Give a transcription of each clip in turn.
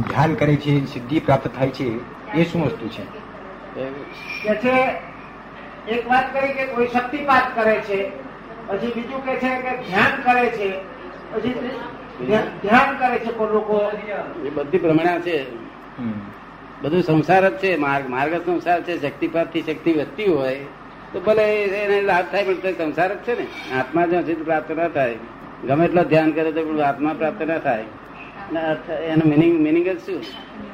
ધ્યાન કરે છે સિદ્ધિ પ્રાપ્ત થાય છે એ શું વસ્તુ છે? કે છે એક વાત કરી કે કોઈ શક્તિપાત કરે છે પછી બીજું કે છે કે ધ્યાન કરે છે પછી ધ્યાન કરે છે કોઈ લોકો. એ બધી ભ્રમણા છે. બધું સંસાર જ છે માર્ગ માર્ગ સંસાર છે. શક્તિપાતથી શક્તિ વધતી હોય તો ભલે એને લાભ થાય પણ સંસાર જ છે ને. આત્મા જ્યાં સુધી પ્રાપ્ત ના થાય ગમે એટલો ધ્યાન કરે તો પણ આત્મા પ્રાપ્ત ના થાય. એનો મિનિંગ મિનિંગ જ શું?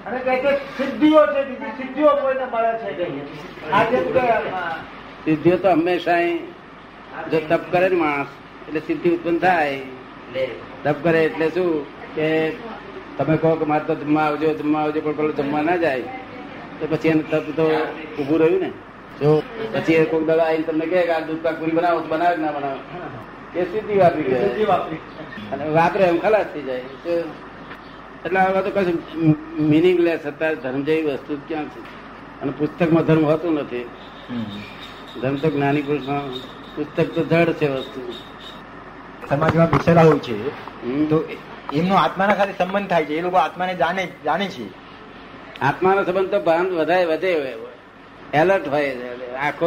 અને કહે કે સિદ્ધિઓ છે બીજી સિદ્ધિઓ કોઈને મળે છે સિદ્ધિઓ તો હંમેશા જો તપ કરે ને માણસ એટલે સિદ્ધિ ઉત્પન્ન થાય. તપ કરે એટલે શું? કે તમે કહો કે મારે તો જમવા આવજો જમવા આવજો પણ પેલો જમવા ના જાય. તો પછી એનું તપ તો ઊભું રહ્યું ને? જો પછી એ કોઈક દાદા આવીને તમને કહે કે આ દૂધ પૂરી બનાવો બનાવે ના બનાવો? એ સિદ્ધિ વાપરી ગયા. અને વાપરે એમ ખલાસ થઈ જાય. એટલે આ તો કશું મિનિંગલેસ અત્યારે ધર્મ જેવી વસ્તુ ક્યાં છે? અને પુસ્તકમાં ધર્મ હોતું નથી. ધર્મ તો જ્ઞાની પુરુષમાં પુસ્તક તો જડ છે વસ્તુ. સમાજમાં બેસેલા હોય છે. તો એમનો આત્માના સાથે સંબંધ થાય છે એ લોકો આત્માને જાણે જાણે છે. આત્માનો સંબંધ તો ભાન વધારે વધે એલર્ટ હોય. આખો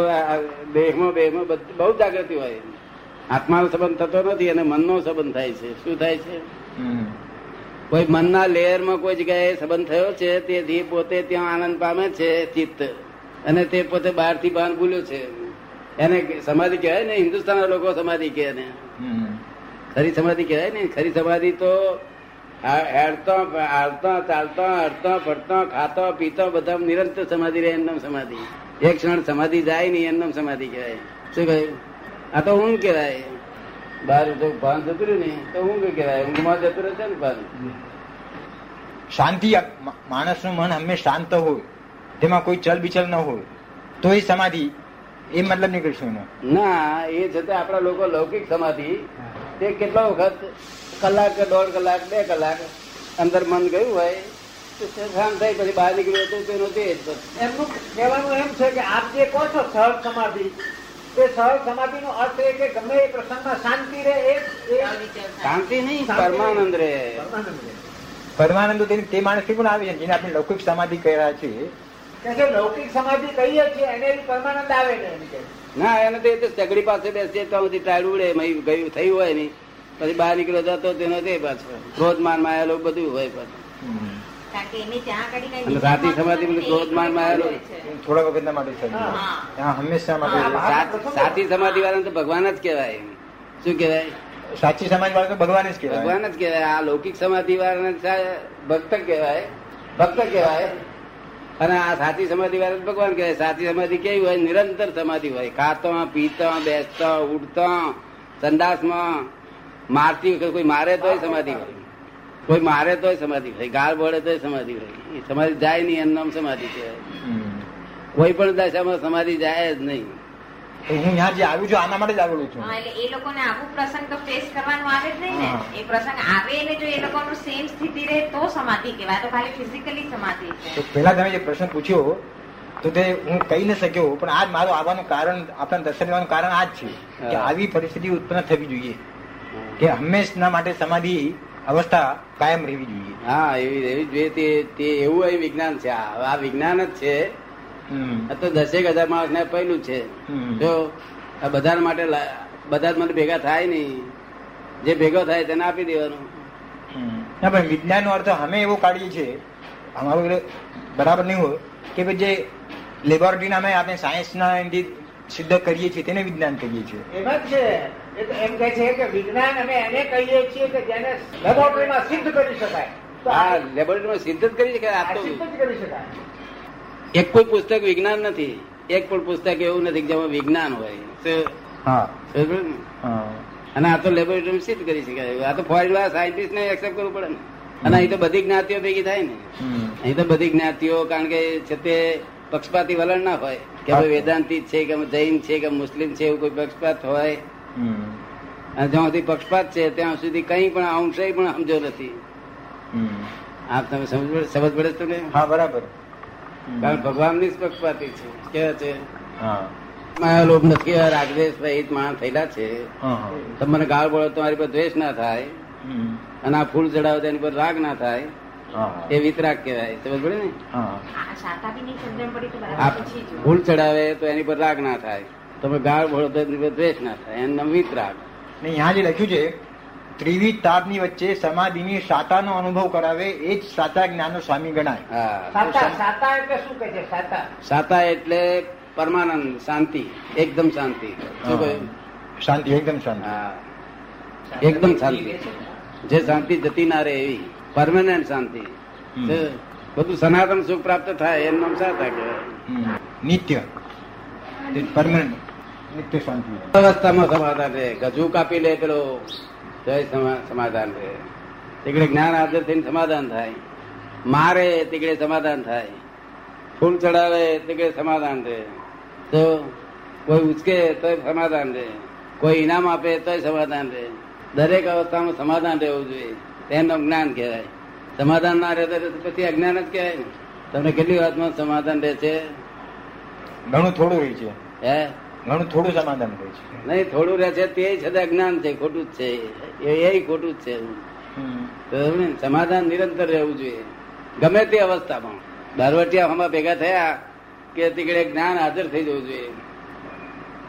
દેહમાં બેહમાં બહુ જાગૃતિ હોય. આત્માનો સંબંધ થતો નથી અને મનનો સંબંધ થાય છે. શું થાય છે. કોઈ મનના લેયરમાં કોઈ જગ્યાએ સંબંધ થયો છે તેથી પોતે ત્યાં આનંદ પામે છે ચિત્ત. અને તે પોતે બહારથી ભાન ભૂલ્યો છે. એને સમાધિ કહેવાય ને હિન્દુસ્તાનના લોકો સમાધિ કહે ને. ખરી સમાધિ કહેવાય ને ખરી સમાધિ તો હેડતો હાલતો ચાલતો હડતો ફરતો ખાતો પીતો બધા નિરંતર સમાધિ રહે એમનામ સમાધિ. એક ક્ષણ સમાધિ જાય નહીં એમનામ સમાધિ કહેવાય. શું કહ્યું? આ તો ઊંઘ કહેવાય. બહાર જો ભાન જતું રહ્યું ને તો ઊંઘ કહેવાય ઊંઘમાં જતું રહેશે ને ભાન શાંતિ માણસનું મન હંમેશા શાંત હોય તેમાં કોઈ ચલ બિચલ ન હોય. તો એ સમાધિ એ મતલબ નીકળશું એનો ના એ છતાં આપણા લોકો લૌકિક સમાધિ. તે કેટલો વખત કલાક કે દોઢ કલાક બે કલાક અંદર મન ગયું હોય તો તે શાંત થઈ પછી બહાર નીકળ્યું હતું તેનો તે જ એમનું કહેવાનું એમ છે કે આપ જે કહો છો સહજ સમાધિ એ સહજ સમાધિનો અર્થ એ કે ગમે એ પ્રસંગમાં શાંતિ રહે એ શાંતિ નહીં પરમાનંદ રે પરમાનંદ રહે. પરમાનંદ તે- માણસ માણસથી પણ આવે છે જેને આપણે લૌકિક સમાધિ કહી રહ્યા છીએ કે લૌકિક સમાધિ કહીએ છીએ એને પરમાનંદ આવે ને ના એને તો એ તો સગડી પાસે બેસીએ તો સુધી ટાળ ઉડે ગયું થયું હોય નહીં. પછી બહાર નીકળ્યો જતો તેનો તે પાછો. ક્રોધ માન માયેલો બધું હોય પાછું. સાચી સમાધિ પેલું ક્રોધમાનમાં આવેલો. થોડા વખતના માટે. હંમેશા માટે. સમાધિ વાળાને તો ભગવાન જ કહેવાય. શું કહેવાય? સાચી સમાજ વાળા તો ભગવાન જ કહેવાય. ભગવાન જ કહેવાય. આ લૌકિક સમાધિ વાળા ભક્ત કહેવાય. ભક્ત કહેવાય. અને આ સાચી સમાધિ વાળા ભગવાન કહેવાય. સાચી સમાધિ કેવી હોય? નિરંતર સમાધિ હોય. ખાતો પીતો બેસતો ઉડતો સંદાસમાં મારતી વખત કોઈ મારે તો સમાધિ હોય. કોઈ મારે તોય સમાધિ થઈ ગાળ બોળે તોય સમાધિ થઈ એ સમાધિ જાય નહીં એનું સમાધિ કહેવાય. કોઈ પણ દશામાં સમાધિ જાય જ નહીં. તો હું યાર જે આવ્યું છું આના માટે જ આવેલું છું. હા, એટલે એ લોકોને આવું પ્રસંગ તો ફેસ કરવાનું આવે જ નહીં ને. એ પ્રસંગ આવે ને જો એ લોકોનું સેમ સ્થિતિ રહે તો સમાધિ કહેવાય. તો ખાલી ફિઝિકલી સમાધિ તો પહેલા તમે જે પ્રશ્ન પૂછ્યો તો તે હું કહી ન શક્યો પણ આજ મારું આવવાનું કારણ આપણા દર્શન લેવાનું કારણ આ જ છે કે આવી પરિસ્થિતિ ઉત્પન્ન થવી જોઈએ. કે હંમેશના માટે સમાધિ અવસ્થા કાયમ રહેવી જોઈએ. હા એવી રહેવી જોઈએ તે તે એવું એ વિજ્ઞાન છે. આ વિજ્ઞાન જ છે. આ તો દસેક હજાર માણસ ને પહેલું છે. જો આ બધા માટે બધા મને ભેગા થાય નહીં. જે ભેગો થાય તેને આપી દેવાનું. ના પણ વિજ્ઞાનનો અર્થ અમે એવો કાઢીએ છીએ અમારું બરાબર નહીં હોય કે ભાઈ જે લેબોરેટરીના અમે આપણે સાયન્સના એનાથી સિદ્ધ કરીએ છીએ તેને વિજ્ઞાન કહીએ છીએ. એમ જ છે. એ તો એમ કહે છે કે વિજ્ઞાન અમે એને કહીએ છીએ કે જેને લેબોરેટરીમાં સિદ્ધ કરી શકાય. આ લેબોરેટરીમાં સિદ્ધ જ કરી શકાય આ સિદ્ધ જ કરી શકાય. એક કોઈ પુસ્તક વિજ્ઞાન નથી એક પણ પુસ્તક એવું નથી જેમાં વિજ્ઞાન હોય. હા? હા. અને આ તો લેબોરેટરી સિદ્ધ કરી શકાય. આ તો ફોરેન સાયન્ટિસ્ટ ને એક્સેપ્ટ કરવું પડે ને. અને અહીં તો બધી જ્ઞાતિઓ ભેગી થાય ને. અહીં તો બધી જ્ઞાતિઓ કારણ કે છે તે પક્ષપાતી વલણ ના હોય કે હવે વેદાંતિ છે કે અમે જૈન છે કે મુસ્લિમ છે એવું કોઈ પક્ષપાત હોય. અને જ્યાં સુધી પક્ષપાત છે ત્યાં સુધી કઈ પણ અંશે પણ સમજો નથી. આપ તમે સમજ પડે- સમજ પડે છે તમને? હા બરાબર. કારણ ભગવાનની જ પક્ષપાતી છે. કેવા છે? માયા લોભ નથી રાગદેશ ભાઈ માણસ થયેલા છે. તમને ગાળ બોલો તમારી પર દ્વેષ ના થાય. અને આ ફૂલ ચડાવો તો એની પર રાગ ના થાય. એ વિતરાગ કહેવાય. સમજ પડે ને ફૂલ ચડાવે તો એની પર રાગ ના થાય. તમે ગાળ ભળો તો એની પર દ્વેષ ના થાય. એનું નામ વિતરાગ. ને અહીંયા જે લખ્યું છે ત્રિવિધ તાપની વચ્ચે સમાધિની સાતાનો અનુભવ કરાવે એ જ સાચા જ્ઞાનનો સ્વામી ગણાય. સાતા સાતા એટલે શું કે છે? સાતા. સાતા એટલે પરમાનંદ શાંતિ એકદમ શાંતિ. શાંતિ એકદમ શાંતિ. એકદમ શાંતિ જે શાંતિ જતી ના રહે એવી. પરમાનન્ટ શાંતિ. તો બધું સનાતન સુખ પ્રાપ્ત થાય એનું નામ સાતા કહેવાય. નિત્ય. પરમાનન્ટ નિત્ય શાંતિ. અવસ્થામાં સમાધાન રહે. ગજુ કાપી લે પેલો જય સમાધાન રહે. તીકડે જ્ઞાન હાજર થઈને સમાધાન થાય. મારે તીકડે સમાધાન થાય. ફૂલ ચડાવે તીકડે સમાધાન રહે. તો કોઈ ઉચકે તોય સમાધાન રહે. કોઈ ઇનામ આપે તોય સમાધાન રહે. દરેક અવસ્થામાં સમાધાન રહેવું જોઈએ. તેનું જ્ઞાન કહેવાય. સમાધાન ના રહે તો પછી અજ્ઞાન જ કહેવાય ને. તમને કેટલી વાતમાં સમાધાન રહે છે? ઘણું થોડું રહે છે. હે? ઘણું થોડું સમાધાન રહે છે. નહીં થોડું રહે છે તે છે અજ્ઞાન છે ખોટું જ છે. એ એ ખોટું જ છે હમ. સમાધાન નિરંતર રહેવું જોઈએ. ગમે તે અવસ્થામાં. દારવટિયા હમણાં ભેગા થયા કે તીકડે જ્ઞાન હાજર થઈ જવું જોઈએ.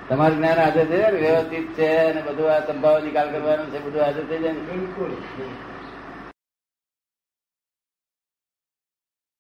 તમારું જ્ઞાન હાજર થઈ જાય ને વ્યવસ્થિત છે અને બધું આ સંભાવ નિકાલ કરવાનો છે બધું હાજર થઈ જાય ને. બિલકુલ.